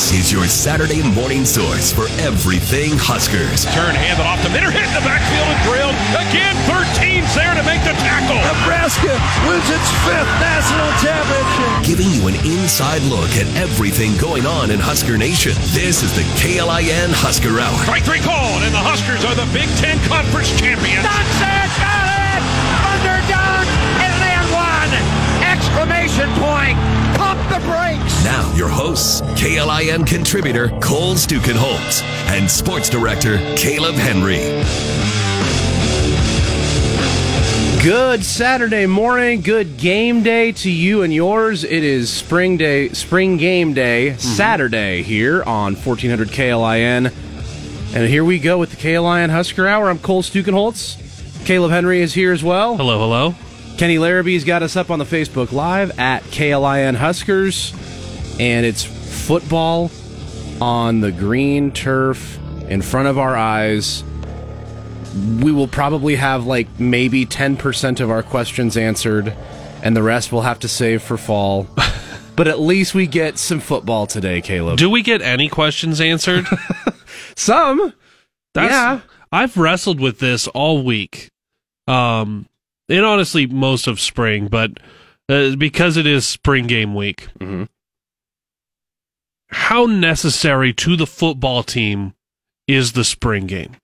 This is your Saturday morning source for everything Huskers. Turn handed off the middle, hit in the backfield and drilled. Again, 13's there to make the tackle. Nebraska wins its fifth national championship. Giving you an inside look at everything going on in Husker Nation. This is the KLIN Husker Hour. Strike three called, and the Huskers are the Big Ten Conference champions. That's it! Got it! Underdog! And then one! Exclamation point! Pump the brakes! Now, your hosts, KLIN contributor Cole Stukenholtz and sports director Caleb Henry. Good Saturday morning, good game day to you and yours. It is spring day, spring game day, mm-hmm. Saturday here on 1400 KLIN. And here we go with the KLIN Husker Hour. I'm Cole Stukenholtz. Caleb Henry is here as well. Hello, hello. Kenny Larrabee's got us up on the Facebook Live at KLIN Huskers. And it's football on the green turf in front of our eyes. We will probably have like maybe 10% of our questions answered, and the rest we'll have to save for fall. but at least we get some football today, Caleb. Do we get any questions answered? some. That's, Yeah. I've wrestled with this all week. Um, and honestly, most of spring, but uh, because it is spring game week. Mhm. How necessary to the football team is the spring game?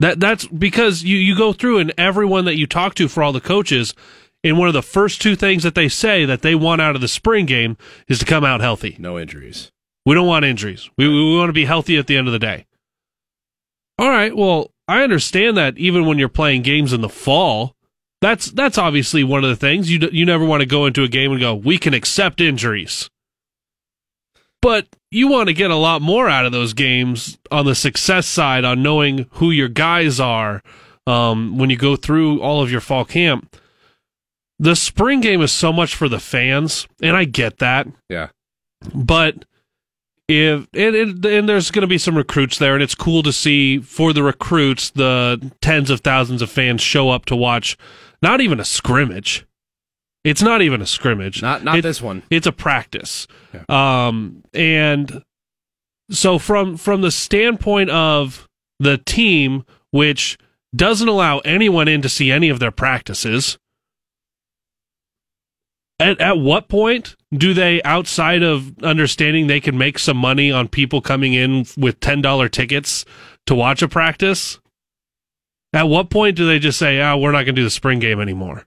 That that's because you, you go through and everyone that you talk to for all the coaches, and one of the first two things that they say that they want out of the spring game is to come out healthy. No injuries. We don't want injuries. We, we want to be healthy at the end of the day. All right. Well, I understand that even when you're playing games in the fall, that's that's obviously one of the things you d- you never want to go into a game and go, we can accept injuries. But you want to get a lot more out of those games on the success side, on knowing who your guys are um, when you go through all of your fall camp. The spring game is so much for the fans, and I get that Yeah. but if and, and, and there's going to be some recruits there and it's cool to see for the recruits the tens of thousands of fans show up to watch not even a scrimmage. It's not even a scrimmage. Not not It- this one. it's a practice. Um and so from from the standpoint of the team which doesn't allow anyone in to see any of their practices at, at what point do they outside of understanding they can make some money on people coming in with $10 tickets to watch a practice at what point do they just say ah we're not going to do the spring game anymore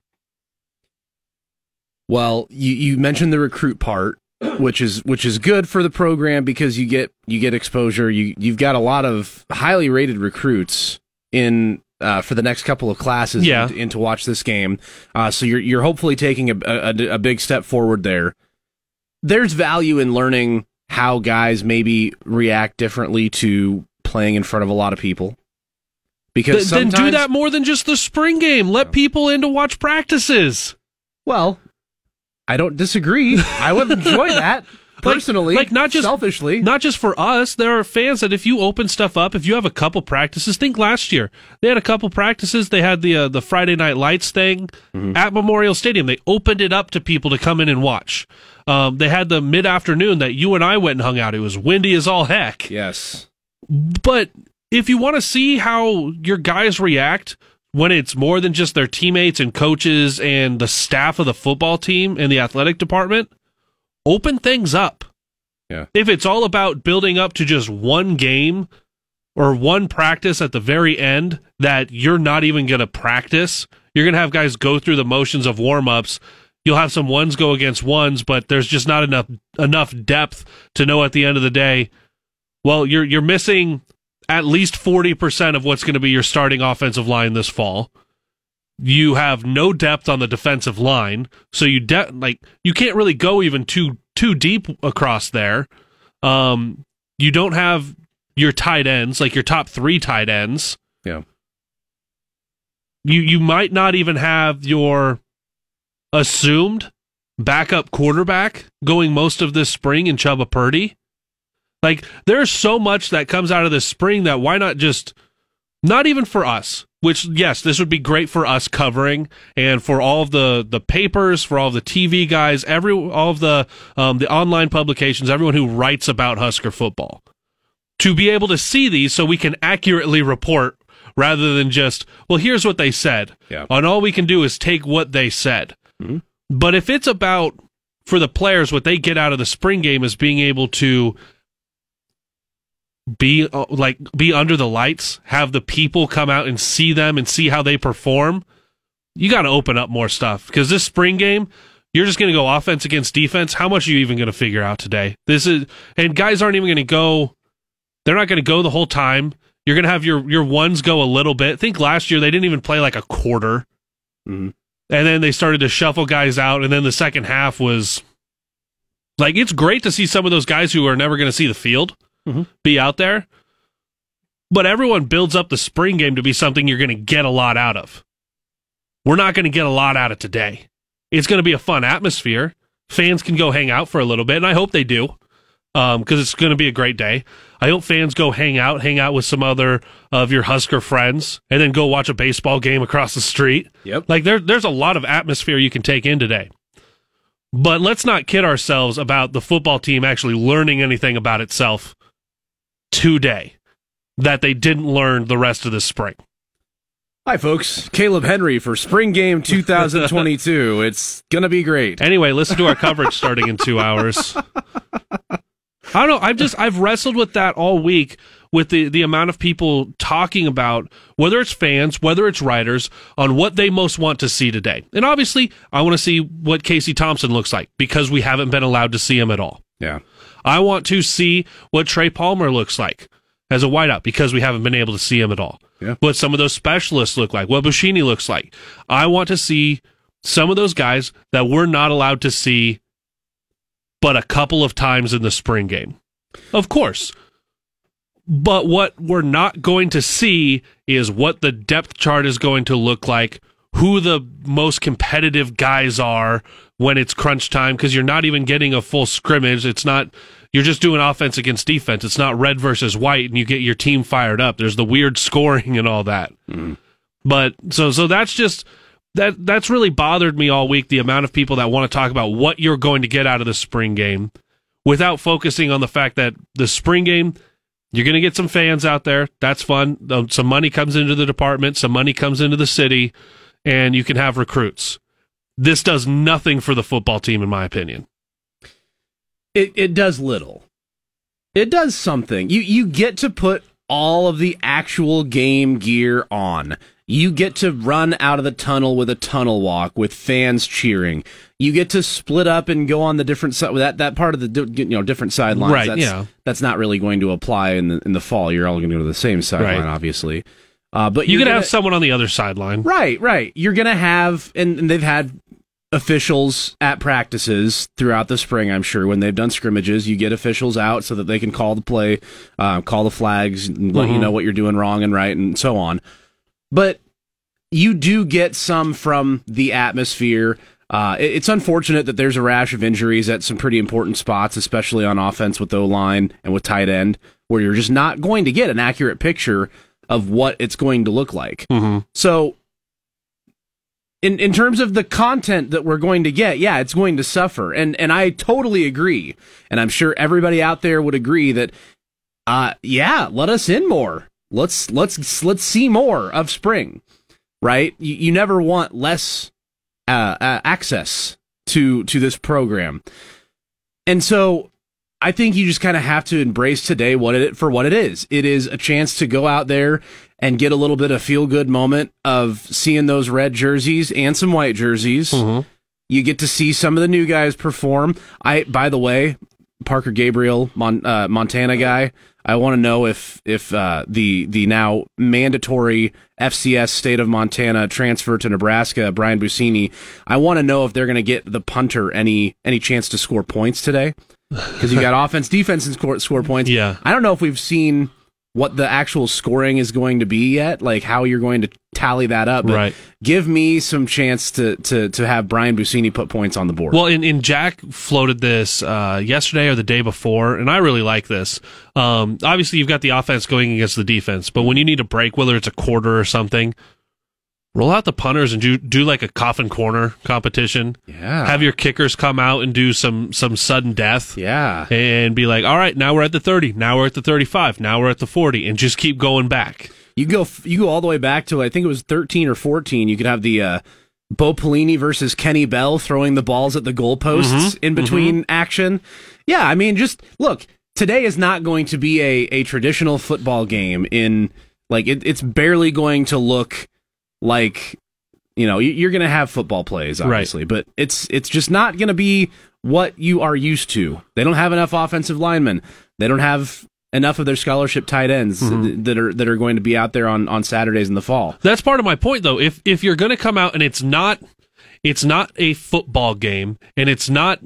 Well, you, you mentioned the recruit part, which is which is good for the program because you get you get exposure. You you've got a lot of highly rated recruits in uh, for the next couple of classes Yeah. in, in to watch this game. Uh, so you're you're hopefully taking a, a a big step forward there. There's value in learning how guys maybe react differently to playing in front of a lot of people. Because Th- then do that more than just the spring game let people in to watch practices Well, I don't disagree. I would enjoy that personally, like not just selfishly. not just for us. There are fans that if you open stuff up, if you have a couple practices, think last year they had a couple practices. They had the uh, the Friday Night Lights thing at Memorial Stadium. They opened it up to people to come in and watch. Um, they had the mid afternoon that you and I went and hung out. It was windy as all heck. yes, But if you want to see how your guys react when it's more than just their teammates and coaches and the staff of the football team and the athletic department, open things up. Yeah. If it's all about building up to just one game or one practice at the very end that you're not even going to practice, you're going to have guys go through the motions of warm-ups. You'll have some ones go against ones, but there's just not enough enough depth to know at the end of the day well, you're you're missing at least 40% of what's going to be your starting offensive line this fall. You have no depth on the defensive line, so you de- like you can't really go even too too deep across there. Um, you don't have your tight ends, like your top 3 tight ends. yeah, You you might not even have your assumed backup quarterback going most of this spring in Chuba Purdy. Like there's so much that comes out of this spring that why not just not even for us which yes this would be great for us covering and for all of the the papers for all of the tv guys every all of the um, the online publications everyone who writes about husker football to be able to see these so we can accurately report rather than just well here's what they said Yeah. and all we can do is take what they said Hmm. but if it's about for the players what they get out of the spring game is being able to be uh, like be under the lights, have the people come out and see them and see how they perform. You got to open up more stuff because this spring game, you're just going to go offense against defense. How much are you even going to figure out today? This is and guys aren't even going to go. They're not going to go the whole time. You're going to have your your ones go a little bit. I think last year they didn't even play like a quarter, Mhm. and then they started to shuffle guys out, and then the second half was like it's great to see some of those guys who are never going to see the field Mm-hmm. be out there. But everyone builds up the spring game to be something you're going to get a lot out of. We're not going to get a lot out of today. It's going to be a fun atmosphere. Fans can go hang out for a little bit, and I hope they do um, because it's going to be a great day. I hope fans go hang out, hang out with some other of your Husker friends, and then go watch a baseball game across the street. Yep. Like there, there's a lot of atmosphere you can take in today. But let's not kid ourselves about the football team actually learning anything about itself today that they didn't learn the rest of the spring. Hi, folks. Caleb Henry for Spring Game 2022. it's going to be great. Anyway, listen to our coverage starting in two hours. I don't know. I've just I've wrestled with that all week with the the amount of people talking about whether it's fans, whether it's writers, on what they most want to see today. And obviously, I want to see what Casey Thompson looks like because we haven't been allowed to see him at all. Yeah. I want to see what Trey Palmer looks like as a wideout because we haven't been able to see him at all. Yeah. What some of those specialists look like, what Buschini looks like. I want to see some of those guys that we're not allowed to see but a couple of times in the spring game. Of course. But what we're not going to see is what the depth chart is going to look like, who the most competitive guys are when it's crunch time, because you're not even getting a full scrimmage. It's not, you're just doing offense against defense. It's not red versus white, and you get your team fired up. There's the weird scoring and all that. But so, so that's just, that that's really bothered me all week the amount of people that want to talk about what you're going to get out of the spring game without focusing on the fact that the spring game you're going to get some fans out there that's fun Um, some money comes into the department some money comes into the city and you can have recruits this does nothing for the football team in my opinion It it does little. It does something. You you get to put all of the actual game gear on. You get to run out of the tunnel with a tunnel walk with fans cheering. You get to split up and go on the different side. That that part of the you know different sidelines. Right, That's, yeah. That's not really going to apply in the in the fall. You're all going to go to the same sideline, Right. obviously. Uh, but you you're can gonna- have someone on the other sideline Right, right. You're going to have, and, and they've had officials at practices throughout the spring, I'm sure. When they've done scrimmages, you get officials out so that they can call the play, uh, call the flags, and let you know what you're doing wrong and right, and so on. But you do get some from the atmosphere. Uh, it- it's unfortunate that there's a rash of injuries at some pretty important spots, especially on offense with O line and with tight end, where you're just not going to get an accurate picture of what it's going to look like. So, in in terms of the content that we're going to get, yeah, it's going to suffer, and and I totally agree, and I'm sure everybody out there would agree that, uh, yeah, let us in more. Let's let's let's see more of spring, right? You, you never want less uh, uh, access to to this program, and so I think you just kind of have to embrace today what it for what it is. It is a chance to go out there and get a little bit of feel good moment of seeing those red jerseys and some white jerseys. You get to see some of the new guys perform. I by the way, Parker Gabriel, Mon, uh, Montana guy. I want to know if if uh, the the now mandatory FCS state of Montana transfer to Nebraska, Brian Buschini. I want to know if they're going to get the punter any any chance to score points today because you got offense, defense, and score score points. Yeah. I don't know if we've seen what the actual scoring is going to be yet, like how you're going to tally that up. But Right. Give me some chance to to to have Brian Buschini put points on the board. Well, and, and Jack floated this uh, yesterday or the day before, and I really like this. Um, obviously, you've got the offense going against the defense, but when you need a break, whether it's a quarter or something, roll out the punters and do do like a coffin corner competition. Yeah. Have your kickers come out and do some some sudden death. yeah. And be like, all right, now we're at the 30, now we're at the 35, now we're at the 40, and just keep going back. You go you go all the way back to I think it was 13 or 14. You could have the uh, Bo Pelini versus Kenny Bell throwing the balls at the goalposts in between action. Yeah, I mean, just look. Today is not going to be a, a traditional football game. In like, it, it's barely going to look like you know you- you're going to have football plays, Right. obviously, but it's it's just not going to be what you are used to. They don't have enough offensive linemen. They don't have enough of their scholarship tight ends mm-hmm. that are that are going to be out there on on Saturdays in the fall. That's part of my point, though. If if you're going to come out and it's not, it's not a football game, and it's not.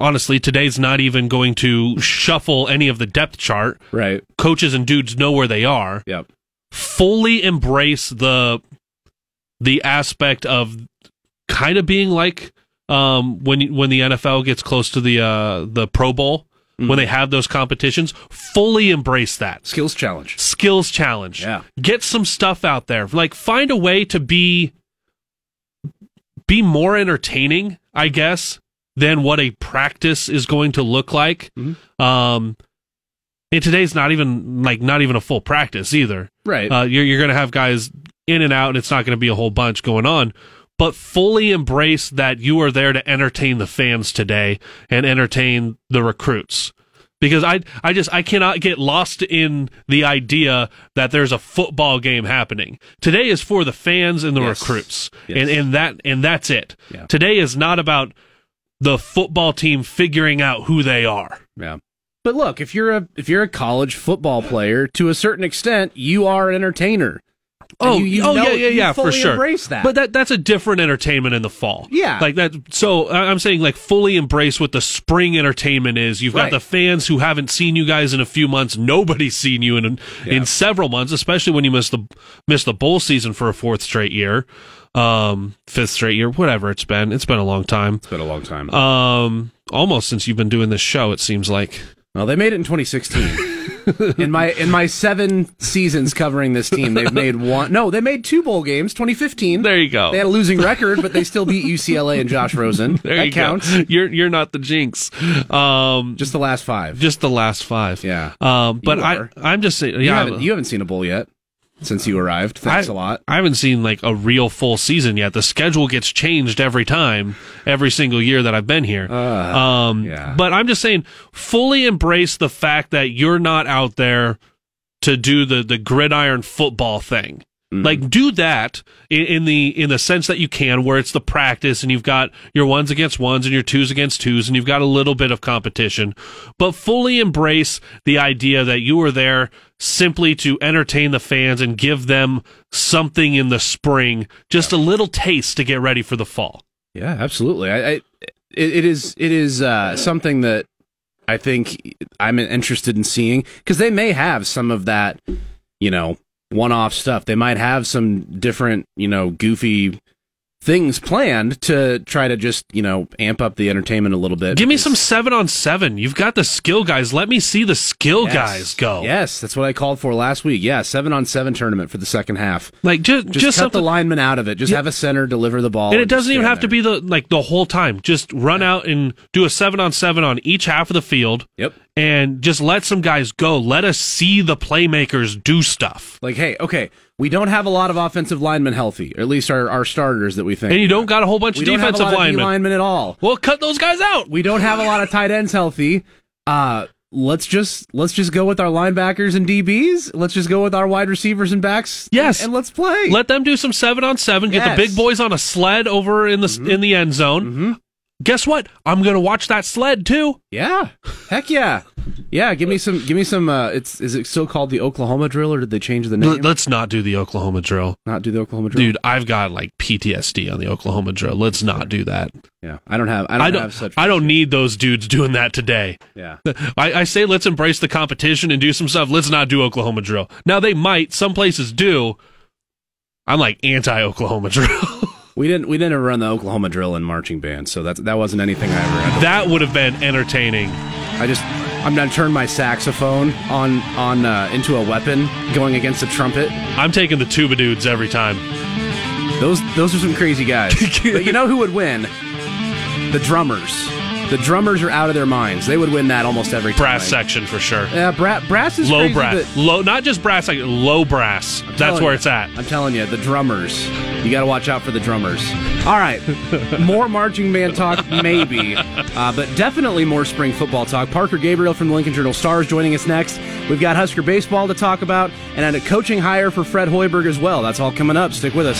Honestly, today's not even going to shuffle any of the depth chart. Right. Coaches and dudes know where they are. Yep. Fully embrace the the aspect of kind of being like um, when when the NFL gets close to the uh, the Pro Bowl when they have those competitions. Fully embrace that Skills challenge. skills challenge. Yeah. Get some stuff out there. Like find a way to be be more entertaining, I guess, than what a practice is going to look like. Mm-hmm. Um and today's not even like not even a full practice either. Right. Uh, you're you're going to have guys in and out, and it's not going to be a whole bunch going on. But fully embrace that you are there to entertain the fans today and entertain the recruits. Because I I just I cannot get lost in the idea that there's a football game happening. Today is for the fans and the Yes. recruits. Yes. And and that and that's it. Yeah. Today is not about the football team figuring out who they are. yeah. But look, if you're a if you're a college football player, to a certain extent, you are an entertainer. Oh, you- you oh know- yeah, yeah, yeah, for sure. Embrace that. But that that's a different entertainment in the fall. Yeah. like that. So I'm saying like fully embrace what the spring entertainment is. You've Right. got the fans who haven't seen you guys in a few months. Nobody's seen you in in several months, especially when you miss the miss the bowl season for a fourth straight year, um, fifth straight year, whatever it's been. It's been a long time. it's been a long time. Um, almost since you've been doing this show. It seems like. well, they made it in 2016. in my in my seven seasons covering this team, they've made one. No, they made two bowl games. 2015. There you go. They had a losing record, but they still beat UCLA and Josh Rosen. There that you counts. go. You're you're not the jinx. Um, Just the last five. just the last five. Yeah. Um, but I I'm just saying, you, yeah, haven't, you haven't seen a bowl yet since you arrived. Thanks I, a lot. I haven't seen like a real full season yet. The schedule gets changed every time, every single year that I've been here. um, yeah. but I'm just saying, fully embrace the fact that you're not out there to do the the gridiron football thing. Like do that in, in the in the sense that you can, where it's the practice and you've got your ones against ones and your twos against twos and you've got a little bit of competition, but fully embrace the idea that you are there simply to entertain the fans and give them something in the spring, just a little taste to get ready for the fall. Yeah, absolutely. I, I it, it is it is uh, something that I think I'm interested in seeing because they may have some of that, you know, one-off stuff. They might have some different, you know, goofy things planned to try to just, you know, amp up the entertainment a little bit. Give me some seven on seven. You've got the skill guys. Let me see the skill Yes. guys go. Yes, that's what I called for last week. Yeah, seven on seven tournament for the second half. Like just Just, just, cut the lineman out of it. Just Yeah. have a center deliver the ball, and it doesn't even have to be the like the whole time. Just run out and do a seven on seven on each half of the field, Yep. and just let some guys go. Let us see the playmakers do stuff. Like, hey, okay, we don't have a lot of offensive linemen healthy, or at least our, our starters that we think. And you don't got a whole bunch we of don't have a defensive lot of linemen. linemen at all. well, cut those guys out. We don't have a lot of tight ends healthy. Uh, let's just let's just go with our linebackers and DBs. Let's just go with our wide receivers and backs. Yes. and, let's play. Let them do some seven on seven. Get the big boys on a sled over in the Mm-hmm. in the end zone. Guess what? I'm gonna watch that sled too. yeah, heck yeah, yeah. Give me some. Give me some. Uh, it's is it still called the Oklahoma drill, or did they change the name? L- Let's not do the Oklahoma drill. Not do the Oklahoma drill, Dude, I've got like PTSD on the Oklahoma drill. Let's not do that. Yeah, I don't have. I don't, I don't. have such. I don't need those dudes doing that today. Yeah. I, I say let's embrace the competition and do some stuff. Let's not do Oklahoma drill. Now they might. Some places do. I'm like anti Oklahoma drill. We didn't we didn't ever run the Oklahoma drill in marching band, so that that wasn't anything I ever had. that would have been entertaining. I just I'm gonna turn my saxophone on on uh, into a weapon going against a trumpet. I'm taking the tuba dudes every time. Those those are some crazy guys. but you know who would win? The drummers. The drummers are out of their minds. They would win that almost every time. Brass section for sure. Yeah, bra- brass is Low brass. but Low not just brass, like low brass. That's where you. it's at. I'm telling you, the drummers. You got to watch out for the drummers. All right, more marching band talk, maybe, uh, but definitely more spring football talk. Parker Gabriel from the Lincoln Journal Stars joining us next. We've got Husker baseball to talk about, and a coaching hire for Fred Hoiberg as well. That's all coming up. Stick with us.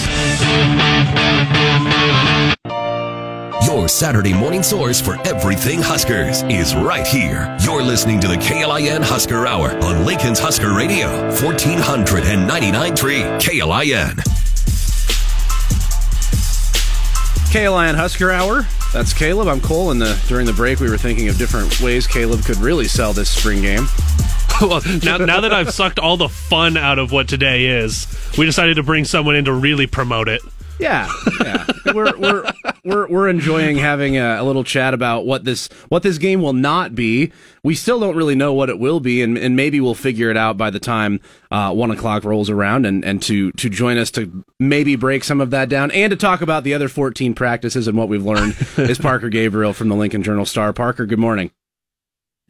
Your Saturday morning source for everything Huskers is right here. You're listening to the KLIN Husker Hour on Lincoln's Husker Radio, 1499.3 KLIN. KLIN Husker Hour. That's Caleb. I'm Cole. And the during the break, we were thinking of different ways Caleb could really sell this spring game. well, now, now that I've sucked all the fun out of what today is, we decided to bring someone in to really promote it. Yeah, yeah. we're we're we're we're enjoying having a, a little chat about what this what this game will not be. We still don't really know what it will be, and, and maybe we'll figure it out by the time uh, one o'clock rolls around. And, and to to join us to maybe break some of that down and to talk about the other fourteen practices and what we've learned is Parker Gabriel from the Lincoln Journal Star. Parker, good morning.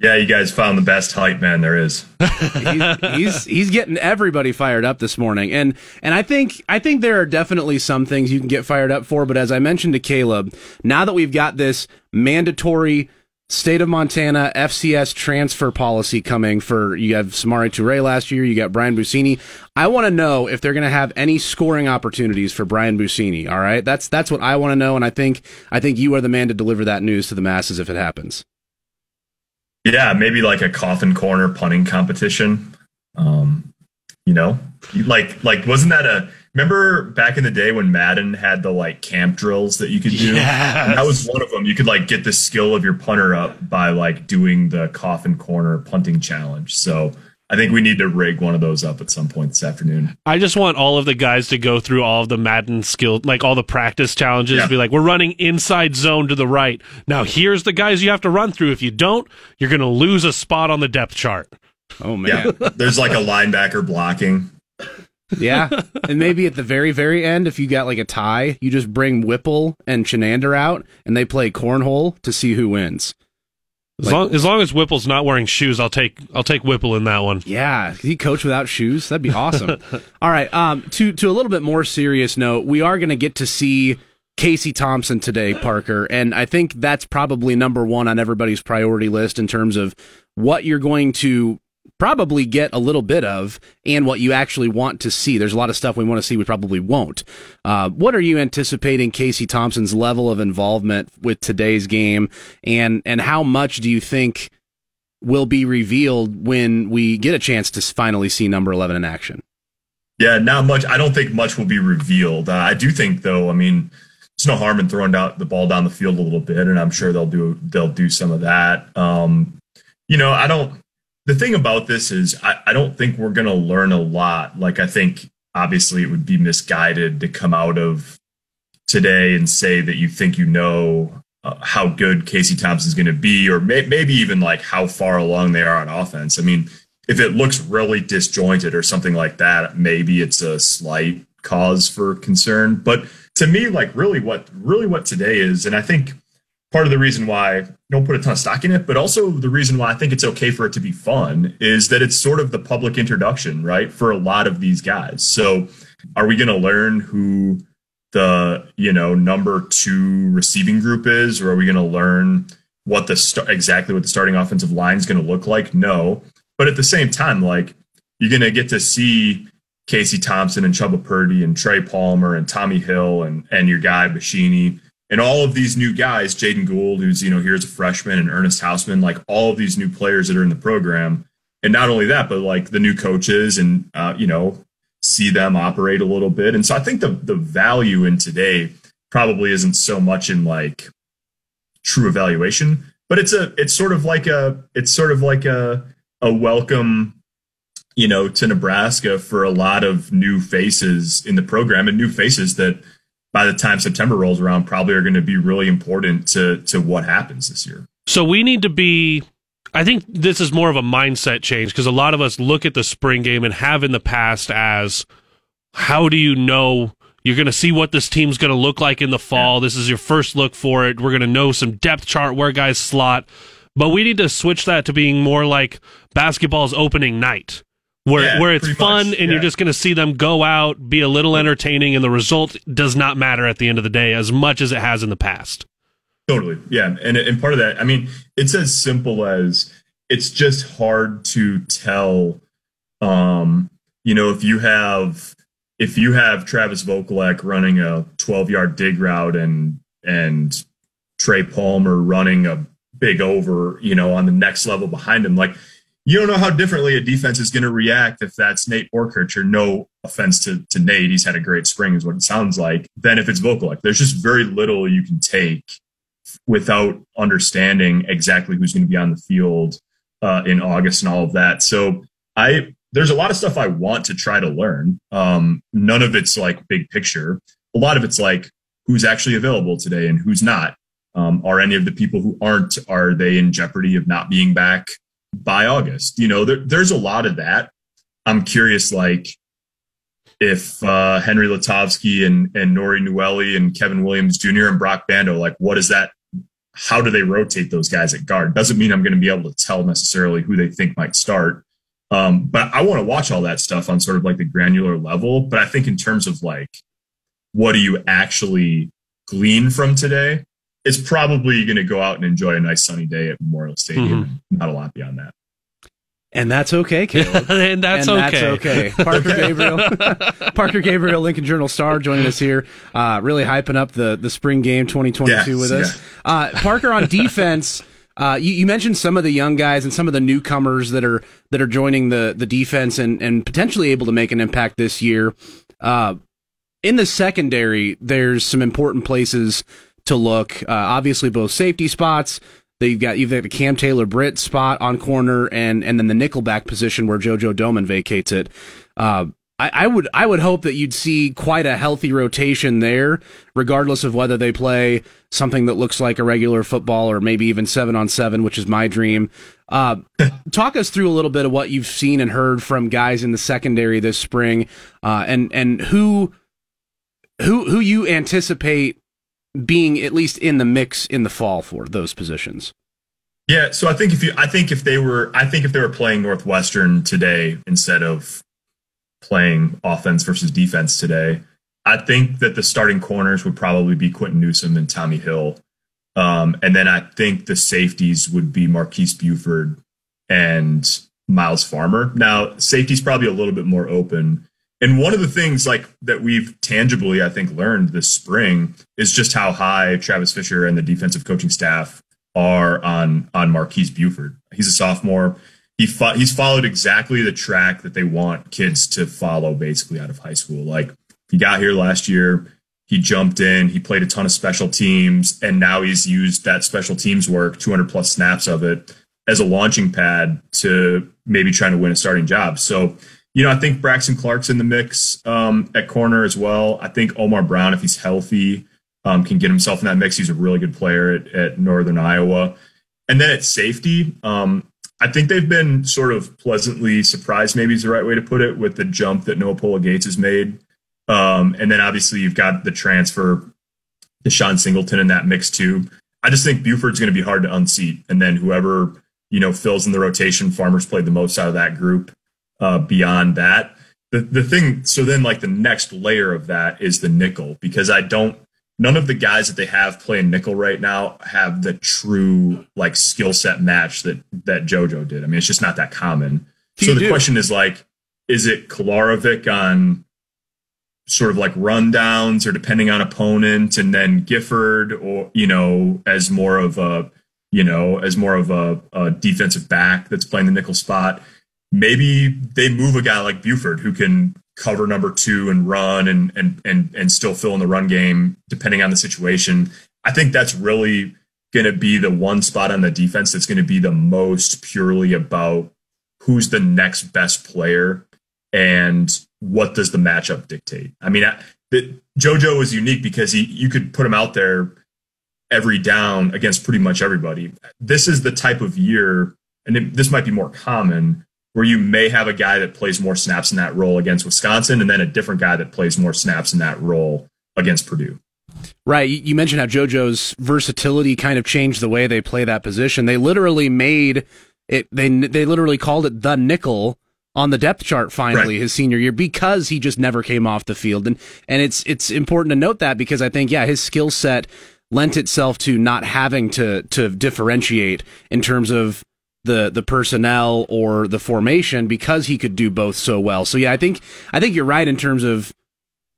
Yeah, you guys found the best hype man there is. he's, he's he's getting everybody fired up this morning, and and I think I think there are definitely some things you can get fired up for. But as I mentioned to Caleb, now that we've got this mandatory state of Montana FCS transfer policy coming for you have Samori Toure last year, you got Brian Buschini. I want to know if they're going to have any scoring opportunities for Brian Buschini. All right, that's that's what I want to know, and I think I think you are the man to deliver that news to the masses if it happens. Yeah, maybe like a coffin corner punting competition. Um, you know, like like wasn't that a remember back in the day when Madden had the like camp drills that you could do? Yes. That was one of them. You could like get the skill of your punter up by like doing the coffin corner punting challenge. So I think we need to rig one of those up at some point this afternoon. I just want all of the guys to go through all of the Madden skill, like all the practice challenges. Yeah. Be like, we're running inside zone to the right. Now here's the guys you have to run through. If you don't, you're going to lose a spot on the depth chart. Oh man. Yeah, there's like a linebacker blocking. Yeah. and maybe at the very, very end, if you got like a tie, you just bring Whipple and Chinander out and they play cornhole to see who wins. As Like- long as long as Whipple's not wearing shoes, I'll take I'll take Whipple in that one. Yeah, he coach without shoes. That'd be awesome. All right. Um, to to a little bit more serious note, we are going to get to see Casey Thompson today, Parker, and I think that's probably number one on everybody's priority list in terms of what you're going to probably get a little bit of and what you actually want to see. There's a lot of stuff we want to see we probably won't. Uh, what are you anticipating Casey Thompson's level of involvement with today's game and and how much do you think will be revealed when we get a chance to finally see number 11 in action? Yeah, not much. I don't think much will be revealed. Uh, I do think, though. I mean, it's no harm in throwing out the ball down the field a little bit, and I'm sure they'll do they'll do some of that. Um, you know, I don't. The thing about this is, I, I don't think we're going to learn a lot. Like, I think obviously it would be misguided to come out of today and say that you think you know uh, how good Casey Thompson's going to be, or may, maybe even like how far along they are on offense. I mean, if it looks really disjointed or something like that, maybe it's a slight cause for concern. But to me, like really what really what today is, and I think part of the reason why I don't put a ton of stock in it, but also the reason why I think it's okay for it to be fun is that it's sort of the public introduction, right? For a lot of these guys. So are we going to learn who the, you know, number two receiving group is, or are we going to learn what the st- exactly what the starting offensive line is going to look like? No. But at the same time, like you're going to get to see Casey Thompson and Chuba Purdy and Trey Palmer and Tommy Hill and and your guy Buschini and all of these new guys, Jaden Gould, who's you know here as a freshman, and Ernest Hausmann, like all of these new players that are in the program, and not only that, but like the new coaches and uh, you know see them operate a little bit. And so I think the the value in today probably isn't so much in like true evaluation, but it's a it's sort of like a it's sort of like a a welcome you know, to Nebraska for a lot of new faces in the program and new faces that by the time September rolls around probably are going to be really important to to what happens this year. So we need to be I think this is more of a mindset change because a lot of us look at the spring game and have in the past as how do you know you're going to see what this team's going to look like in the fall. Yeah. This is your first look for it. We're going to know some depth chart where guys slot. But we need to switch that to being more like basketball's opening night where yeah, where it's fun much, and yeah. you're just going to see them go out, be a little entertaining, and the result does not matter at the end of the day as much as it has in the past. Totally, yeah, and and part of that, I mean, it's as simple as it's just hard to tell. Um, you know, if you have if you have Travis Vokolek running a 12 yard dig route and and Trey Palmer running a big over, you know, on the next level behind him, like you don't know how differently a defense is going to react if that's Nate. Or no offense to, to Nate, he's had a great spring, is what it sounds like. Then if it's Vokolek, there's just very little you can take without understanding exactly who's going to be on the field uh, in August and all of that. So I there's a lot of stuff I want to try to learn. Um, none of it's like big picture. A lot of it's like who's actually available today and who's not. Um, are any of the people who aren't are they in jeopardy of not being back by August. You know, there, there's a lot of that. I'm curious, like if uh, Henry Lutovsky and and Nouri Nouili and Kevin Williams Jr. and Broc Bando, like what is that? How do they rotate those guys at guard? Doesn't mean I'm going to be able to tell necessarily who they think might start. Um, but I want to watch all that stuff on sort of like the granular level. But I think in terms of like, what do you actually glean from today? It's probably going to go out and enjoy a nice sunny day at Memorial Stadium. Mm-hmm. Not a lot beyond that. And that's okay, Caleb. and that's and okay. That's okay. Parker Gabriel, Parker Gabriel, Lincoln Journal Star, joining us here, uh, really hyping up the the spring game 2022 yes, with us. Yeah. Uh, Parker on defense. Uh, you, you, mentioned some of the young guys and some of the newcomers that are that are joining the the defense and and potentially able to make an impact this year. Uh, in the secondary, there's some important places to look. Uh, obviously, both safety spots. They've got you've got the Cam Taylor Britt spot on corner, and and then the nickelback position where JoJo Domann vacates it. Uh, I, I, would I would hope that you'd see quite a healthy rotation there, regardless of whether they play something that looks like a regular football or maybe even seven on seven, which is my dream. Uh, talk us through a little bit of what you've seen and heard from guys in the secondary this spring, uh, and and who who who you anticipate being at least in the mix in the fall for those positions. Yeah, so I think if you, I think if they were, I think if they were playing Northwestern today instead of playing offense versus defense today, I think that the starting corners would probably be Quinton Newsom and Tommy Hill, um, and then I think the safeties would be Marques Buford and Myles Farmer. Now, safety's probably a little bit more open and one of the things like that we've tangibly, I think, learned this spring is just how high Travis Fisher and the defensive coaching staff are on on Marques Buford. He's a sophomore. He fo- he's followed exactly the track that they want kids to follow, basically out of high school. Like he got here last year, he jumped in, he played a ton of special teams, and now he's used that special teams work, 200 plus snaps of it, as a launching pad to maybe trying to win a starting job. So you know, I think Braxton Clark's in the mix um, at corner as well. I think Omar Brown, if he's healthy, um, can get himself in that mix. He's a really good player at, at Northern Iowa. And then at safety, um, I think they've been sort of pleasantly surprised, maybe is the right way to put it, with the jump that Noah Pola-Gates has made. Um, and then obviously you've got the transfer DeShon Singleton in that mix too. I just think Buford's going to be hard to unseat. And then whoever, you know, fills in the rotation, Farmer's played the most out of that group uh, beyond that. The the thing, so then like the next layer of that is the nickel because I don't. None of the guys that they have playing nickel right now have the true like skill set match that that JoJo did. I mean, it's just not that common. so the do. question is like, is it Kolarevic on sort of like rundowns or depending on opponent, and then Gifford or you know as more of a you know as more of a, a defensive back that's playing the nickel spot maybe they move a guy like Buford who can cover number two and run and and and and still fill in the run game depending on the situation. I think that's really going to be the one spot on the defense that's going to be the most purely about who's the next best player and what does the matchup dictate. I mean, I, the, JoJo is unique because he you could put him out there every down against pretty much everybody. This is the type of year, and it, this might be more common, where you may have a guy that plays more snaps in that role against Wisconsin, and then a different guy that plays more snaps in that role against Purdue. Right. You mentioned how JoJo's versatility kind of changed the way they play that position. They literally made it. They they literally called it the nickel on the depth chart finally right. his senior year because he just never came off the field. And and it's it's important to note that because I think yeah his skill set lent itself to not having to to differentiate in terms of the the personnel or the formation because he could do both so well. So yeah, I think I think you're right in terms of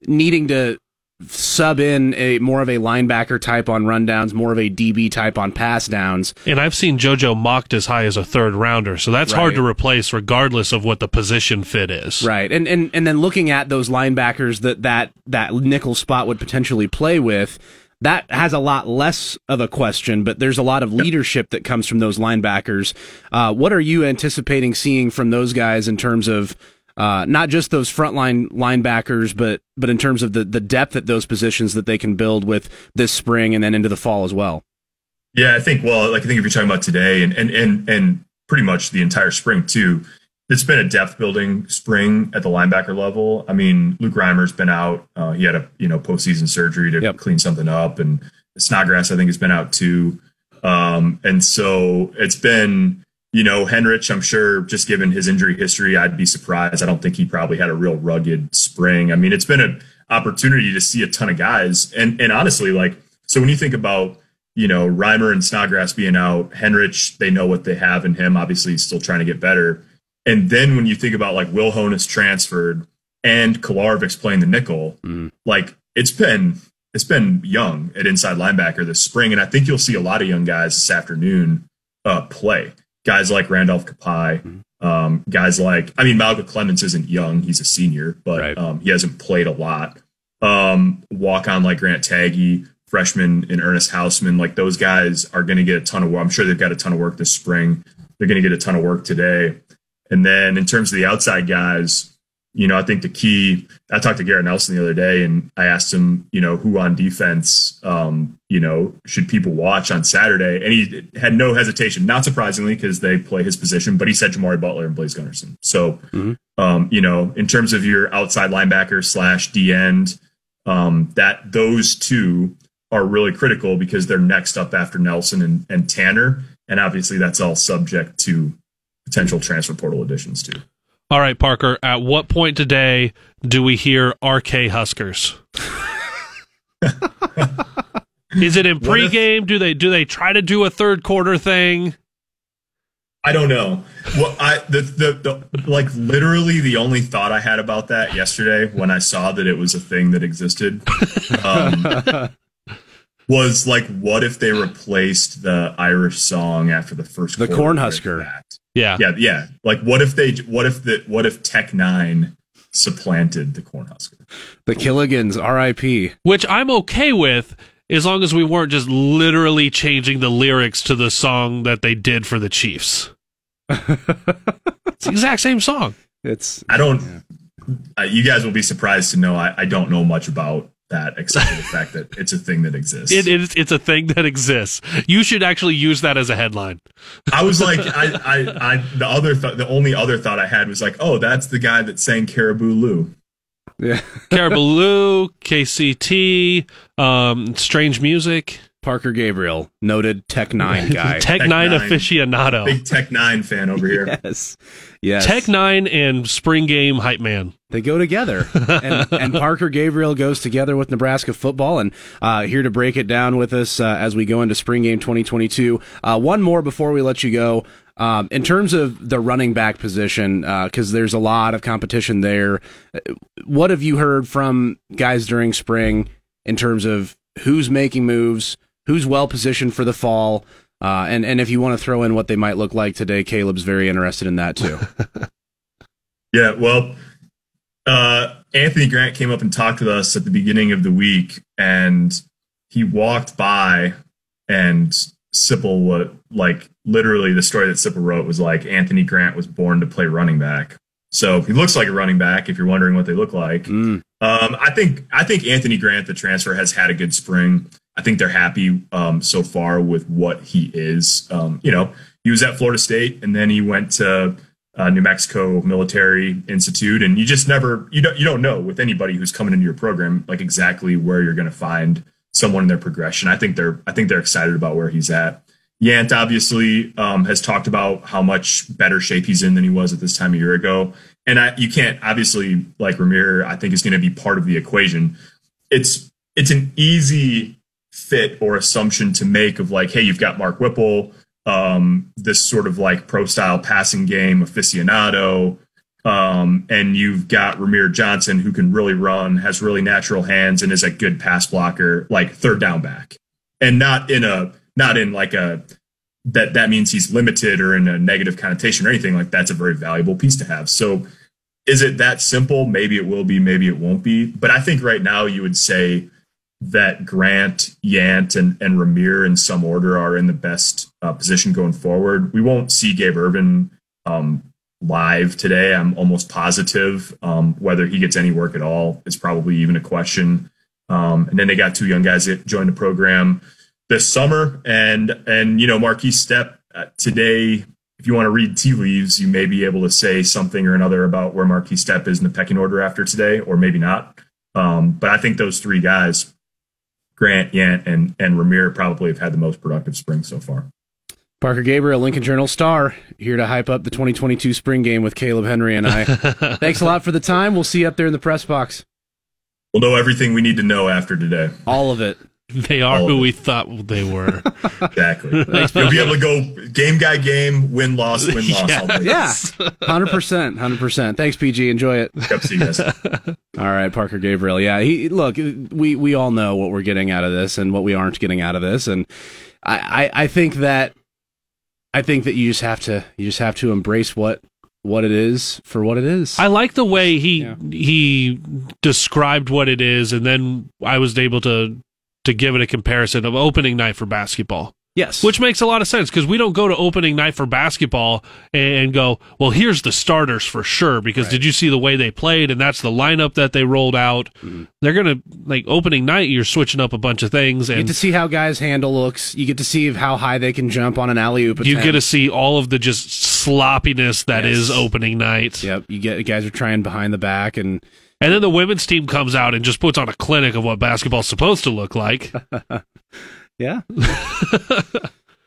needing to sub in a more of a linebacker type on rundowns, more of a DB type on pass downs. And I've seen JoJo mocked as high as a third rounder, so that's right. hard to replace regardless of what the position fit is. Right. And and and then looking at those linebackers that that that nickel spot would potentially play with that has a lot less of a question, but there's a lot of leadership that comes from those linebackers. Uh, what are you anticipating seeing from those guys in terms of uh, not just those frontline linebackers, but but in terms of the the depth at those positions that they can build with this spring and then into the fall as well. Yeah, I think. Well, like I think if you're talking about today and and and and pretty much the entire spring too, it's been a depth building spring at the linebacker level. I mean, Luke Reimer's been out. Uh, he had a you know postseason surgery to yep. clean something up, and Snodgrass I think has been out too. Um, and so it's been you know, Henrich, I'm sure just given his injury history, I'd be surprised. I don't think he probably had a real rugged spring. I mean, it's been an opportunity to see a ton of guys. And and honestly, like, so when you think about, you know, Reimer and Snodgrass being out, Henrich, they know what they have in him. Obviously, he's still trying to get better. And then when you think about like Will Honas transferred and Kolarevic's playing the nickel, mm. like it's been it's been young at inside linebacker this spring. And I think you'll see a lot of young guys this afternoon uh, play guys like Randolph Kpai, mm-hmm. um, guys like, I mean, Malcolm Clements isn't young, he's a senior, but right. um, he hasn't played a lot. Um, walk on like Grant Tagge, freshman and Ernest Hausmann, like those guys are going to get a ton of work. I'm sure they've got a ton of work this spring. They're going to get a ton of work today. And then in terms of the outside guys, you know, I think the key. I talked to Garrett Nelson the other day, and I asked him, you know, who on defense, um, you know, should people watch on Saturday? And he had no hesitation, not surprisingly, because they play his position. But he said Jimari Butler and Blaise Gunnerson. So, mm-hmm. um, you know, in terms of your outside linebacker slash D end, um, that those two are really critical because they're next up after Nelson and, and Tannor, and obviously that's all subject to potential transfer portal additions too. All right, Parker, at what point today do we hear RK Huskers? Is it in pregame? If, do they do they try to do a third quarter thing? I don't know. Well, I the, the the like literally the only thought I had about that yesterday when I saw that it was a thing that existed um, was like, what if they replaced the Irish song after the first the Cornhusker? Yeah. Yeah. Yeah. Like what if they, what if the, what if Tech N9ne supplanted the Cornhusker? The Killigans, RIP. Which I'm okay with as long as we weren't just literally changing the lyrics to the song that they did for the Chiefs. it's the exact same song. It's, I don't, yeah. uh, you guys will be surprised to know I, I don't know much about that except for the fact that it's a thing that exists. It is. It's a thing that exists. You should actually use that as a headline. I was like, I, I, I the other, th- the only other thought I had was like, oh, that's the guy that sang Caribou Lou. Yeah, Caribou Lou, KCT, um, Strange Music. Parker Gabriel, noted Tech N9ne guy. Tech, Tech N9ne, aficionado. Big Tech N9ne fan over here. yes. Yes. Tech N9ne and Spring Game Hype Man. They go together. and, and, Parker Gabriel goes together with Nebraska football. And uh, here to break it down with us uh, as we go into Spring Game 2022. Uh, one more before we let you go. Um, in terms of the running back position, because uh, there's a lot of competition there, what have you heard from guys during spring in terms of who's making moves? Who's well positioned for the fall. Uh, and and if you want to throw in what they might look like today, Caleb's very interested in that too. yeah, well, uh, Anthony Grant came up and talked with us at the beginning of the week, and he walked by and Sipple what like literally the story that Sipple wrote was like Anthony Grant was born to play running back. So he looks like a running back. If you're wondering what they look like, Mm. um, I think I think Anthony Grant, the transfer, has had a good spring. I think they're happy um, so far with what he is. Um, you know, he was at Florida State, and then he went to uh, New Mexico Military Institute, and you just never you don't you don't know with anybody who's coming into your program like exactly where you're going to find someone in their progression. I think they're I think they're excited about where he's at. Yant obviously um, has talked about how much better shape he's in than he was at this time a year ago, and I, you can't obviously like Rahmir. I think is going to be part of the equation. It's it's an easy fit or assumption to make of like, hey, you've got Mark Whipple, um, this sort of like pro style passing game aficionado, um, and you've got Rahmir Johnson who can really run, has really natural hands, and is a good pass blocker, like third down back, and not in a not in like a that that means he's limited or in a negative connotation or anything like that's a very valuable piece to have. So is it that simple? Maybe it will be, maybe it won't be. But I think right now you would say that Grant, Yant, and, and Rahmir in some order are in the best uh, position going forward. We won't see Gabe Ervin um, live today. I'm almost positive. Um, whether he gets any work at all is probably even a question. Um, and then they got two young guys that joined the program this summer, and and you know Markese Stepp uh, today. If you want to read tea leaves, you may be able to say something or another about where Markese Stepp is in the pecking order after today, or maybe not. Um, but I think those three guys, Grant, Yant, and and Rahmir, probably have had the most productive spring so far. Parker Gabriel, Lincoln Journal Star, here to hype up the 2022 spring game with Caleb Henry and I. Thanks a lot for the time. We'll see you up there in the press box. We'll know everything we need to know after today. All of it. They are who it. we thought they were. Exactly. You'll be able to go game guy game, win loss, win loss. all. Yeah, 100%. 100%. Thanks, PG. Enjoy it. Yep, see you guys. All right, Parker Gabriel. Yeah, he look. We we all know what we're getting out of this and what we aren't getting out of this, and I I, I think that I think that you just have to you just have to embrace what what it is for what it is. I like the way he Yeah. he described what it is, and then I was able to to give it a comparison of opening night for basketball, yes, which makes a lot of sense because we don't go to opening night for basketball and go, well, here's the starters for sure. Because did you see the way they played, and that's the lineup that they rolled out. Mm-hmm. They're gonna like opening night. You're switching up a bunch of things, you get and to see how guys handle looks. You get to see how high they can jump on an alley oop. you get to see all of the just sloppiness that is Yes. opening night. Yep, you get guys are trying behind the back and And then the women's team comes out and just puts on a clinic of what basketball's supposed to look like. Yeah.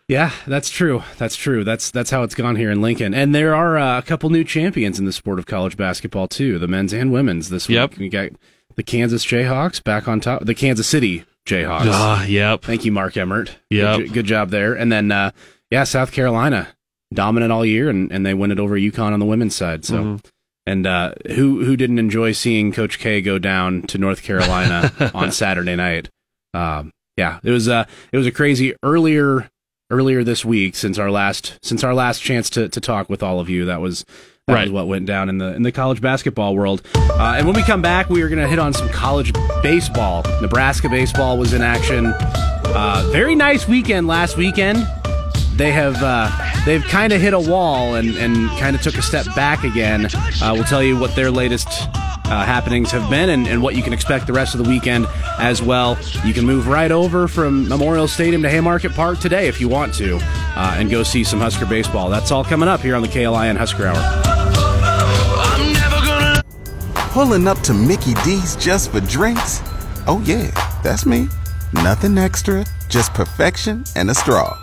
yeah, that's true. That's true. That's that's how it's gone here in Lincoln. And there are uh, a couple new champions in the sport of college basketball too, the men's and women's this week. Yep. We got the Kansas Jayhawks back on top. The Kansas City Jayhawks. Ah, yep. Thank you, Mark Emmert. Yep. Good, good job there. And then uh, yeah, South Carolina dominant all year and, and they win it over UConn on the women's side. So Mhm. And uh, who who didn't enjoy seeing Coach K go down to North Carolina on Saturday night? Um, yeah, it was uh, it was a crazy earlier earlier this week since our last since our last chance to, to talk with all of you. That was that Right. was what went down in the in the college basketball world. Uh, and when we come back, we are going to hit on some college baseball. Nebraska baseball was in action. Uh, very nice weekend last weekend they have uh, they've kind of hit a wall and, and kind of took a step back again. Uh, we'll tell you what their latest uh, happenings have been and, and what you can expect the rest of the weekend as well. You can move right over from Memorial Stadium to Haymarket Park today if you want to uh, and go see some Husker baseball. That's all coming up here on the KLIN Husker Hour. Pulling up to Mickey D's just for drinks? Oh, yeah, that's me. Nothing extra, just perfection and a straw.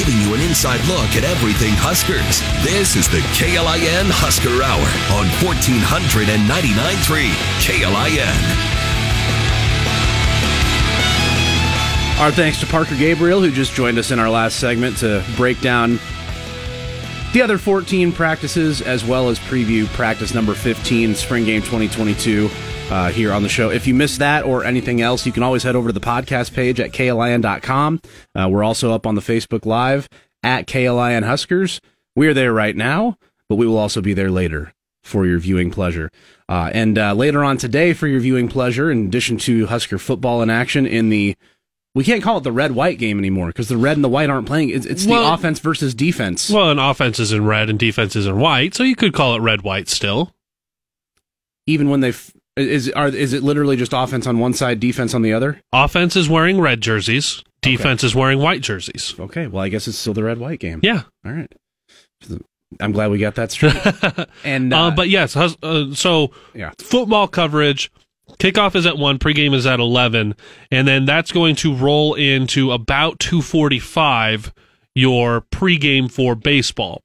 Giving you an inside look at everything Huskers. This is the KLIN Husker Hour on 1499.3 KLIN. Our thanks to Parker Gabriel, who just joined us in our last segment to break down the other 14 practices, as well as preview practice number 15, spring game 2022, uh, here on the show. If you missed that or anything else, you can always head over to the podcast page at klin.com. Uh, we're also up on the Facebook Live at KLIN Huskers. We're there right now, but we will also be there later for your viewing pleasure. Uh, and uh, later on today, for your viewing pleasure, in addition to Husker football in action in the we can't call it the red white game anymore because the red and the white aren't playing. It's, it's Well- the offense versus defense. Well, an offense is in red and defense is in white, so you could call it red white still. Even when they f- is are is it literally just offense on one side, defense on the other? Offense is wearing red jerseys, defense is wearing white jerseys. Okay, well I guess it's still the red white game. Yeah. All right. I'm glad we got that straight. and uh, Uh, but yes, hus- uh, so Yeah. football coverage. Kickoff is at one, pregame is at eleven, and then that's going to roll into about two forty-five. Your pregame for baseball,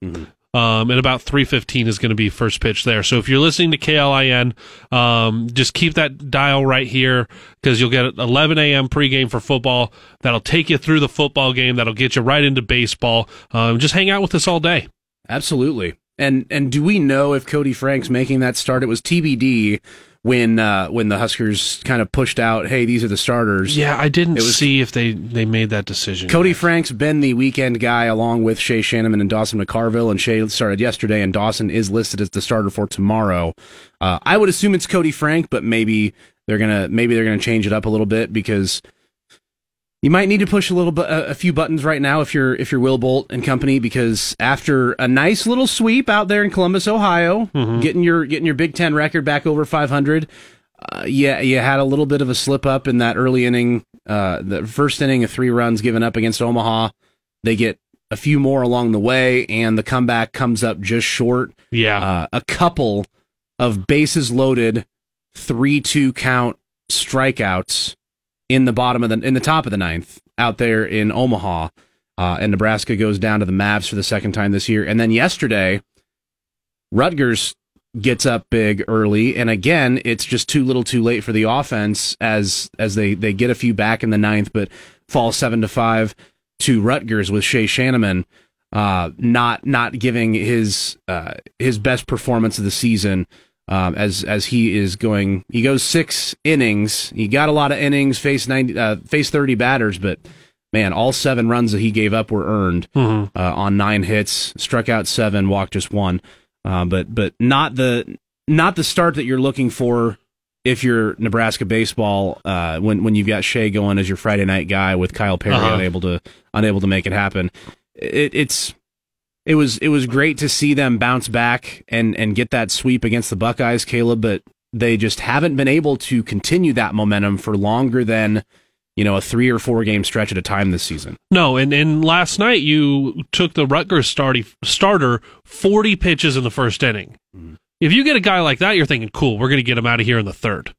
um, and about three fifteen is going to be first pitch there. So if you're listening to KLIN, um, just keep that dial right here because you'll get 11 a.m. pregame for football. That'll take you through the football game. That'll get you right into baseball. Um, just hang out with us all day. Absolutely. And and do we know if Koty Frank's making that start? It was TBD when uh, when the Huskers kind of pushed out, hey, these are the starters. Yeah, I didn't was- see if they they made that decision. Koty Frank's been the weekend guy along with Shay Schanaman and Dawson McCarville, and Shay started yesterday, and Dawson is listed as the starter for tomorrow. Uh, I would assume it's Koty Frank, but maybe they're gonna maybe they're gonna change it up a little bit because you might need to push a little bit a, few buttons right now if you're if you're Will Bolt and company because after a nice little sweep out there in Columbus, Ohio, getting your getting your Big Ten record back over 500. Uh, yeah, you had a little bit of a slip up in that early inning, uh, the first inning of three runs given up against Omaha. They get a few more along the way, and the comeback comes up just short. Yeah. Uh, a couple of bases loaded, three two count strikeouts in the bottom of the in the top of the ninth out there in Omaha, uh, and Nebraska goes down to the Mavs for the second time this year. And then yesterday, Rutgers gets up big early, and again, it's just too little, too late for the offense as as they they get a few back in the ninth, but fall seven to five to Rutgers with Shay Schanaman uh, not not giving his uh, his best performance of the season. Um, as as he is going, he goes six innings. He got a lot of innings, faced ninety, uh, faced thirty batters, but man, all seven runs that he gave up were earned uh, on nine hits. Struck out seven, walked just one. Uh, but but not the not the start that you're looking for if you're Nebraska baseball. Uh, when when you've got Shay going as your Friday night guy with Kyle Perry Uh-huh. unable to unable to make it happen. It, it's it was it was great to see them bounce back and and get that sweep against the Buckeyes, Caleb, but they just haven't been able to continue that momentum for longer than you know a three or four game stretch at a time this season. No, and, and last night you took the Rutgers starty, starter 40 pitches in the first inning. If you get a guy like that, you're thinking, cool, we're going to get him out of here in the third.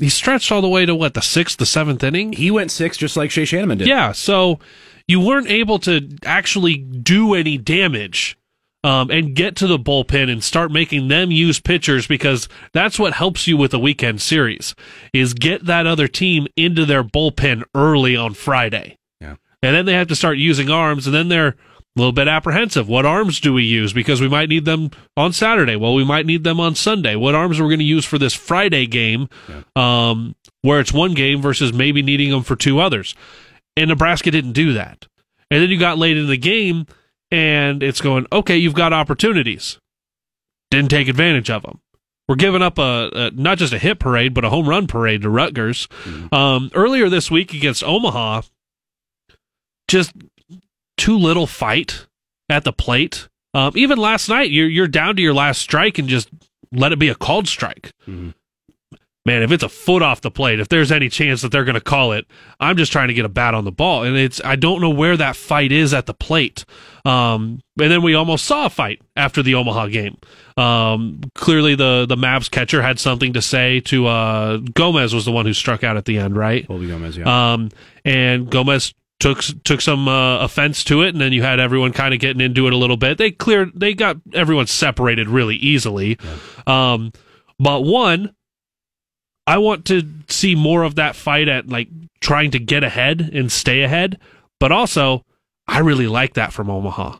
He stretched all the way to what, the sixth, the seventh inning? He went six just like Shay Schanaman did. Yeah, so you weren't able to actually do any damage um, and get to the bullpen and start making them use pitchers because that's what helps you with a weekend series is get that other team into their bullpen early on Friday. Yeah. And then they have to start using arms and then they're a little bit apprehensive. What arms do we use? Because we might need them on Saturday. Well, we might need them on Sunday. What arms are we going to use for this Friday game um, where it's one game versus maybe needing them for two others? And Nebraska didn't do that. And then you got late in the game and it's going, okay, you've got opportunities. Didn't take advantage of them. We're giving up a, a not just a hit parade, but a home run parade to Rutgers. Um, earlier this week against Omaha, just too little fight at the plate. Um, even last night, you're you're down to your last strike and just let it be a called strike. Man, if it's a foot off the plate, if there's any chance that they're going to call it, I'm just trying to get a bat on the ball, and it's I don't know where that fight is at the plate. Um, and then we almost saw a fight after the Omaha game. Um, clearly, the the Mavs catcher had something to say to uh, Gomez was the one who struck out at the end, right? Colby Gomez, yeah. Um, and Gomez took took some uh, offense to it, and then you had everyone kind of getting into it a little bit. They cleared, they got everyone separated really easily. Um, but one, I want to see more of that fight at like trying to get ahead and stay ahead. But also, I really like that from Omaha.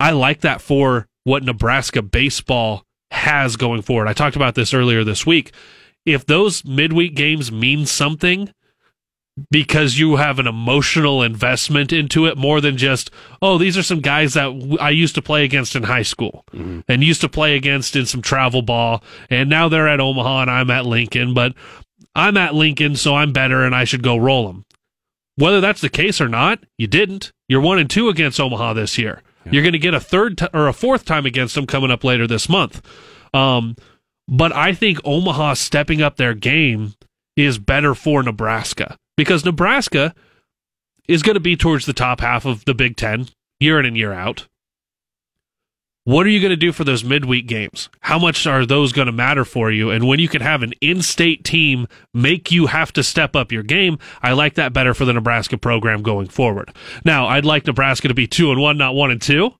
I like that for what Nebraska baseball has going forward. I talked about this earlier this week. If those midweek games mean something because you have an emotional investment into it more than just, oh, these are some guys that I used to play against in high school mm-hmm. and used to play against in some travel ball. And now they're at Omaha and I'm at Lincoln, but I'm at Lincoln, so I'm better and I should go roll them. Whether that's the case or not, you didn't. You're one and two against Omaha this year. Yeah. You're going to get a third t- or a fourth time against them coming up later this month. Um, but I think Omaha stepping up their game is better for Nebraska because Nebraska is going to be towards the top half of the Big Ten year in and year out. What are you going to do for those midweek games? How much are those going to matter for you? And when you can have an in state team make you have to step up your game, I like that better for the Nebraska program going forward. Now, I'd like Nebraska to be two and one, not one and two,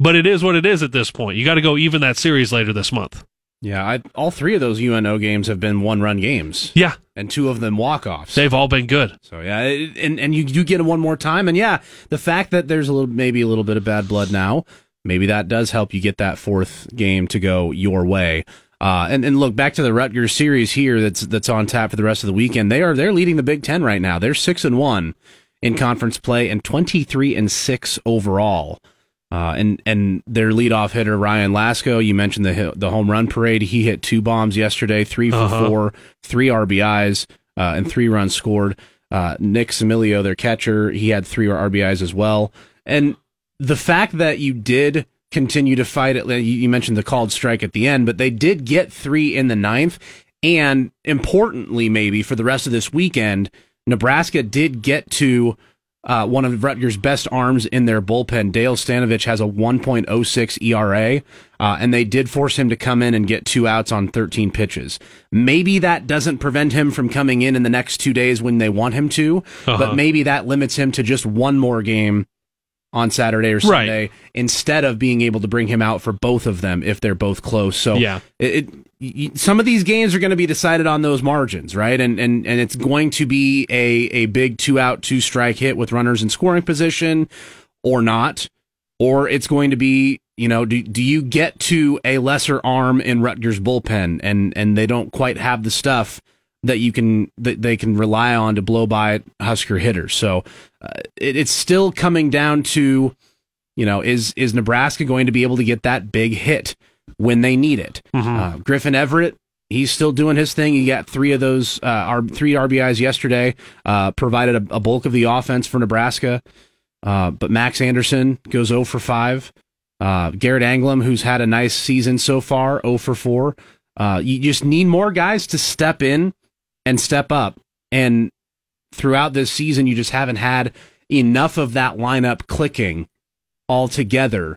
but it is what it is at this point. You got to go even that series later this month. Yeah, I, all three of those UNO games have been one run games. Yeah. And two of them walk offs. They've all been good. So yeah, and and you you get it one more time, and yeah, the fact that there's a little maybe a little bit of bad blood now, maybe that does help you get that fourth game to go your way. Uh, and and look back to the Rutgers series here that's that's on tap for the rest of the weekend. They are they're leading the Big Ten right now. They're six and one in conference play and twenty three and six overall. Uh, and and their leadoff hitter Ryan Lasko, you mentioned the the home run parade. He hit two bombs yesterday, three for uh-huh. four, three RBIs, uh, and three runs scored. Uh, Nick Cimillo, their catcher, he had three RBIs as well. And the fact that you did continue to fight it, you mentioned the called strike at the end, but they did get three in the ninth. And importantly, maybe for the rest of this weekend, Nebraska did get to uh, one of Rutgers' best arms in their bullpen. Dale Stanavich has a 1.06 ERA, uh, and they did force him to come in and get two outs on 13 pitches. Maybe that doesn't prevent him from coming in in the next two days when they want him to, uh-huh. but maybe that limits him to just one more game on Saturday or Sunday right. instead of being able to bring him out for both of them if they're both close. So yeah. it, it some of these games are going to be decided on those margins, right? And and and it's going to be a a big two out, two strike hit with runners in scoring position or not, or it's going to be you know do do you get to a lesser arm in Rutgers bullpen and and they don't quite have the stuff that you can that they can rely on to blow by Husker hitters. So uh, it, it's still coming down to you know is is Nebraska going to be able to get that big hit when they need it? Mm-hmm. Uh, Griffin Everitt. He's still doing his thing. He got three of those, uh, our three RBIs yesterday. Uh, provided a, a, bulk of the offense for Nebraska. Uh, but Max Anderson goes 0 for 5. Uh, Garrett Anglim, who's had a nice season so far, 0 for 4. Uh, you just need more guys to step in and step up. And throughout this season, you just haven't had enough of that lineup clicking all together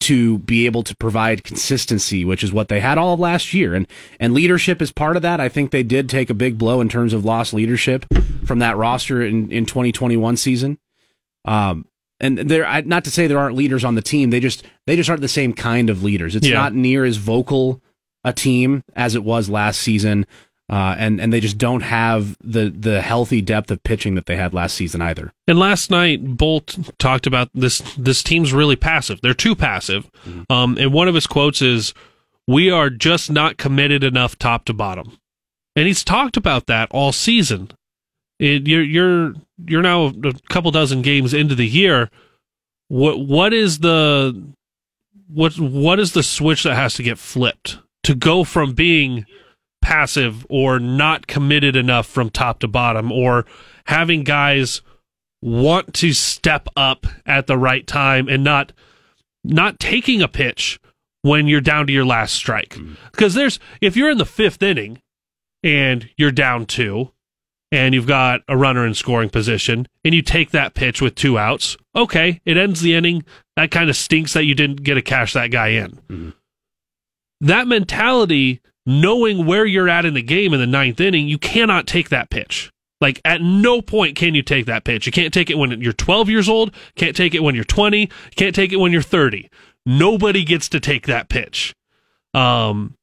to be able to provide consistency, which is what they had all of last year. And and leadership is part of that. I think they did take a big blow in terms of lost leadership from that roster in, in 2021 season. Um, and there, not to say there aren't leaders on the team. They just they just aren't the same kind of leaders. It's yeah. not near as vocal a team as it was last season. Uh, and and they just don't have the the healthy depth of pitching that they had last season either. And last night, Bolt talked about this. This team's really passive. They're too passive. Mm-hmm. Um, and one of his quotes is, "We are just not committed enough, top to bottom." And he's talked about that all season. It, you're you're you're now a couple dozen games into the year. What what is the what what is the switch that has to get flipped to go from being passive or not committed enough from top to bottom or having guys want to step up at the right time and not not taking a pitch when you're down to your last strike. Because mm-hmm. there's if you're in the 5th inning and you're down 2 and you've got a runner in scoring position and you take that pitch with two outs, okay, it ends the inning. That kind of stinks that you didn't get to cash that guy in. Mm-hmm. That mentality knowing where you're at in the game in the ninth inning, you cannot take that pitch. Like at no point can you take that pitch. You can't take it when you're 12 years old, can't take it when you're 20, can't take it when you're 30. Nobody gets to take that pitch. Um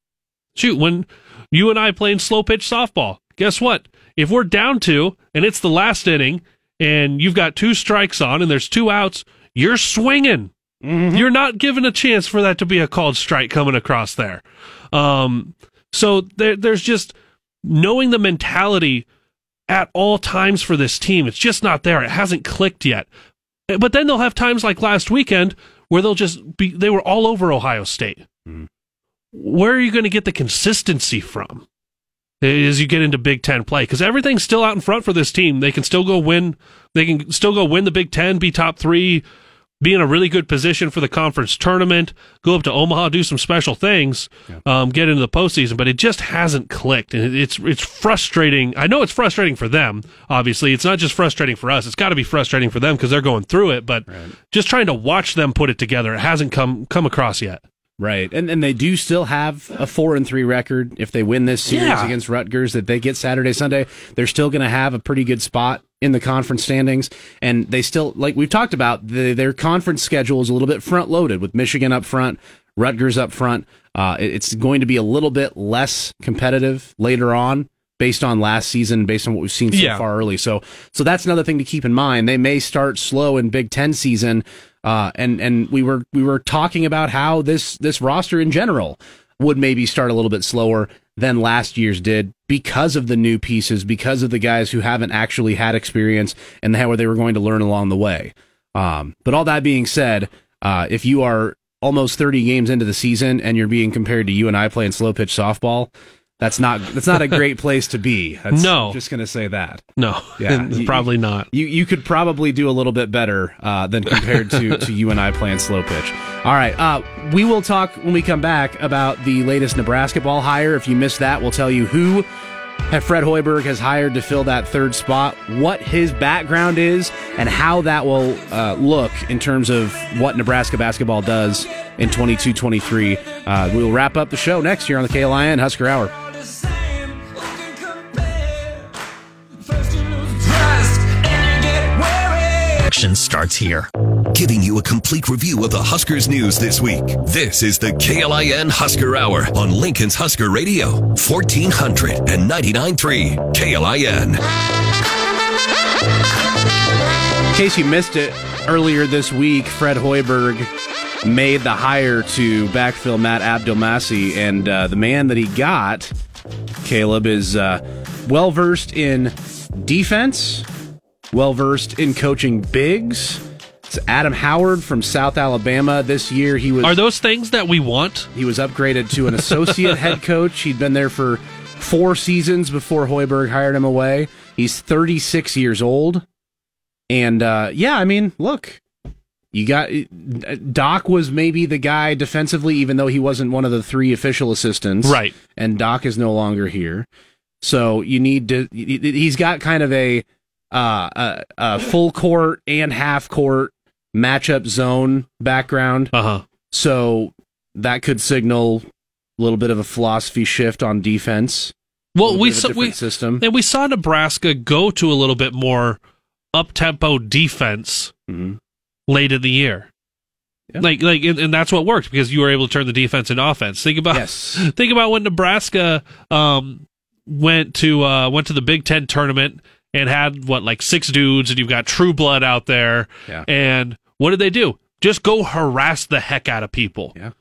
shoot, when you and I playing slow pitch softball, guess what? If we're down two and it's the last inning and you've got two strikes on and there's two outs, you're swinging. You're not given a chance for that to be a called strike coming across there. Um, so there, there's just knowing the mentality at all times for this team. It's just not there. It hasn't clicked yet. But then they'll have times like last weekend where they'll just be, they were all over Ohio State. Mm-hmm. Where are you going to get the consistency from as you get into Big Ten play? Because everything's still out in front for this team. They can still go win. They can still go win the Big Ten, be top three, be in a really good position for the conference tournament, go up to Omaha, do some special things, um, get into the postseason. But it just hasn't clicked, and it's it's frustrating. I know it's frustrating for them. Obviously, it's not just frustrating for us. It's got to be frustrating for them because they're going through it. But just trying to watch them put it together, it hasn't come come across yet. Right, and and they do still have a four and three record. If they win this series Yeah. against Rutgers, that they get Saturday Sunday, they're still going to have a pretty good spot in the conference standings. And they still, like we've talked about, the, their conference schedule is a little bit front loaded with Michigan up front, Rutgers up front. Uh, it's going to be a little bit less competitive later on. Based on last season, based on what we've seen so Yeah. far early, so so that's another thing to keep in mind. They may start slow in Big Ten season, uh, and and we were we were talking about how this this roster in general would maybe start a little bit slower than last year's did because of the new pieces, because of the guys who haven't actually had experience and how they were going to learn along the way. Um, but all that being said, uh, if you are almost 30 games into the season and you're being compared to you and I playing slow pitch softball, that's not that's not a great place to be. That's, No. just going to say that. No, Yeah, you- probably not. You you could probably do a little bit better uh, than compared to, to you and I playing slow pitch. All right, uh, we will talk when we come back about the latest Nebraska ball hire. If you missed that, we'll tell you who Fred Hoiberg has hired to fill that third spot, what his background is, and how that will uh, look in terms of what Nebraska basketball does in 22-23. Uh, we'll wrap up the show next year on the KLIN Husker Hour. Action starts here. Giving you a complete review of the Huskers news this week. This is the KLIN Husker Hour on Lincoln's Husker Radio, 1499.3 KLIN. In case you missed it, earlier this week, Fred Hoiberg made the hire to backfill Matt Abdelmassih, and uh, the man that he got, Caleb, is uh, well versed in defense, well versed in coaching bigs. It's Adam Howard from South Alabama. This year, he was Are those things that we want? he was upgraded to an associate head coach. He'd been there for four seasons before Hoiberg hired him away. He's 36 years old. And uh, yeah, I mean, look, you got Doc was maybe the guy defensively, even though he wasn't one of the three official assistants. Right. And Doc is no longer here. So you need to, he's got kind of a, uh, a, a full court and half court matchup zone background. Uh huh. So that could signal a little bit of a philosophy shift on defense. Well, we bit of a saw we system. and we saw Nebraska go to a little bit more up tempo defense Mhm. late in the year. Yeah. Like like and, and that's what worked because you were able to turn the defense into offense. Think about Yes. think about when Nebraska um went to uh went to the Big 10 tournament and had what like six dudes and you've got True Blood out there Yeah. and what did they do? Just go harass the heck out of people. Yeah.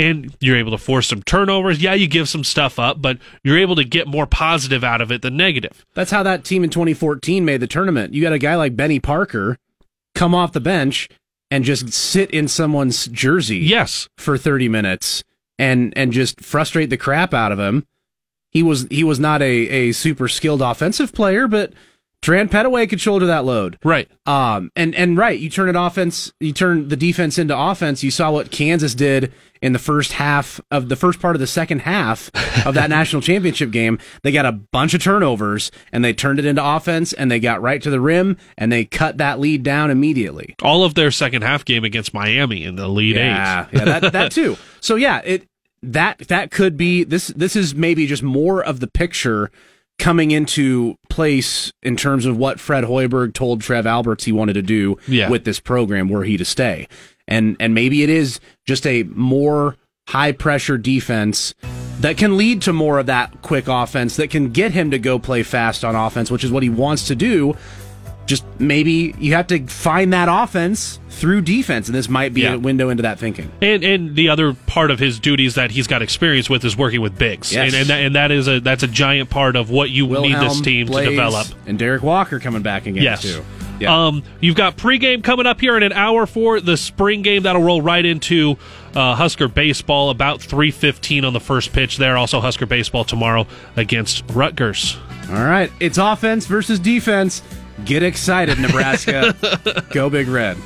And you're able to force some turnovers. Yeah, you give some stuff up, but you're able to get more positive out of it than negative. That's how that team in 2014 made the tournament. You got a guy like Benny Parker come off the bench and just sit in someone's jersey Yes. for 30 minutes and and just frustrate the crap out of him. He was he was not a, a super skilled offensive player, but Terran Petteway could shoulder that load. Right. Um, and and right, you turn it offense, you turn the defense into offense. You saw what Kansas did in the first half of the first part of the second half of that national championship game. They got a bunch of turnovers and they turned it into offense and they got right to the rim and they cut that lead down immediately. All of their second half game against Miami in the lead Yeah, eight. yeah, that that too. So yeah, it that that could be this. This is maybe just more of the picture coming into place in terms of what Fred Hoiberg told Trev Alberts he wanted to do Yeah. with this program, were he to stay, and and maybe it is just a more high pressure defense that can lead to more of that quick offense that can get him to go play fast on offense, which is what he wants to do. Just maybe you have to find that offense through defense, and this might be Yeah. a window into that thinking. And and the other part of his duties that he's got experience with is working with bigs, Yes. and and that, and that is a that's a giant part of what you need this team Blaze, to develop. and Derrick Walker coming back again Yes. too. Yeah. Um, you've got pregame coming up here in an hour for the spring game. That'll roll right into uh, Husker baseball about three fifteen on the first pitch. There, also Husker baseball tomorrow against Rutgers. All right, it's offense versus defense. Get excited, Nebraska. Go Big Red.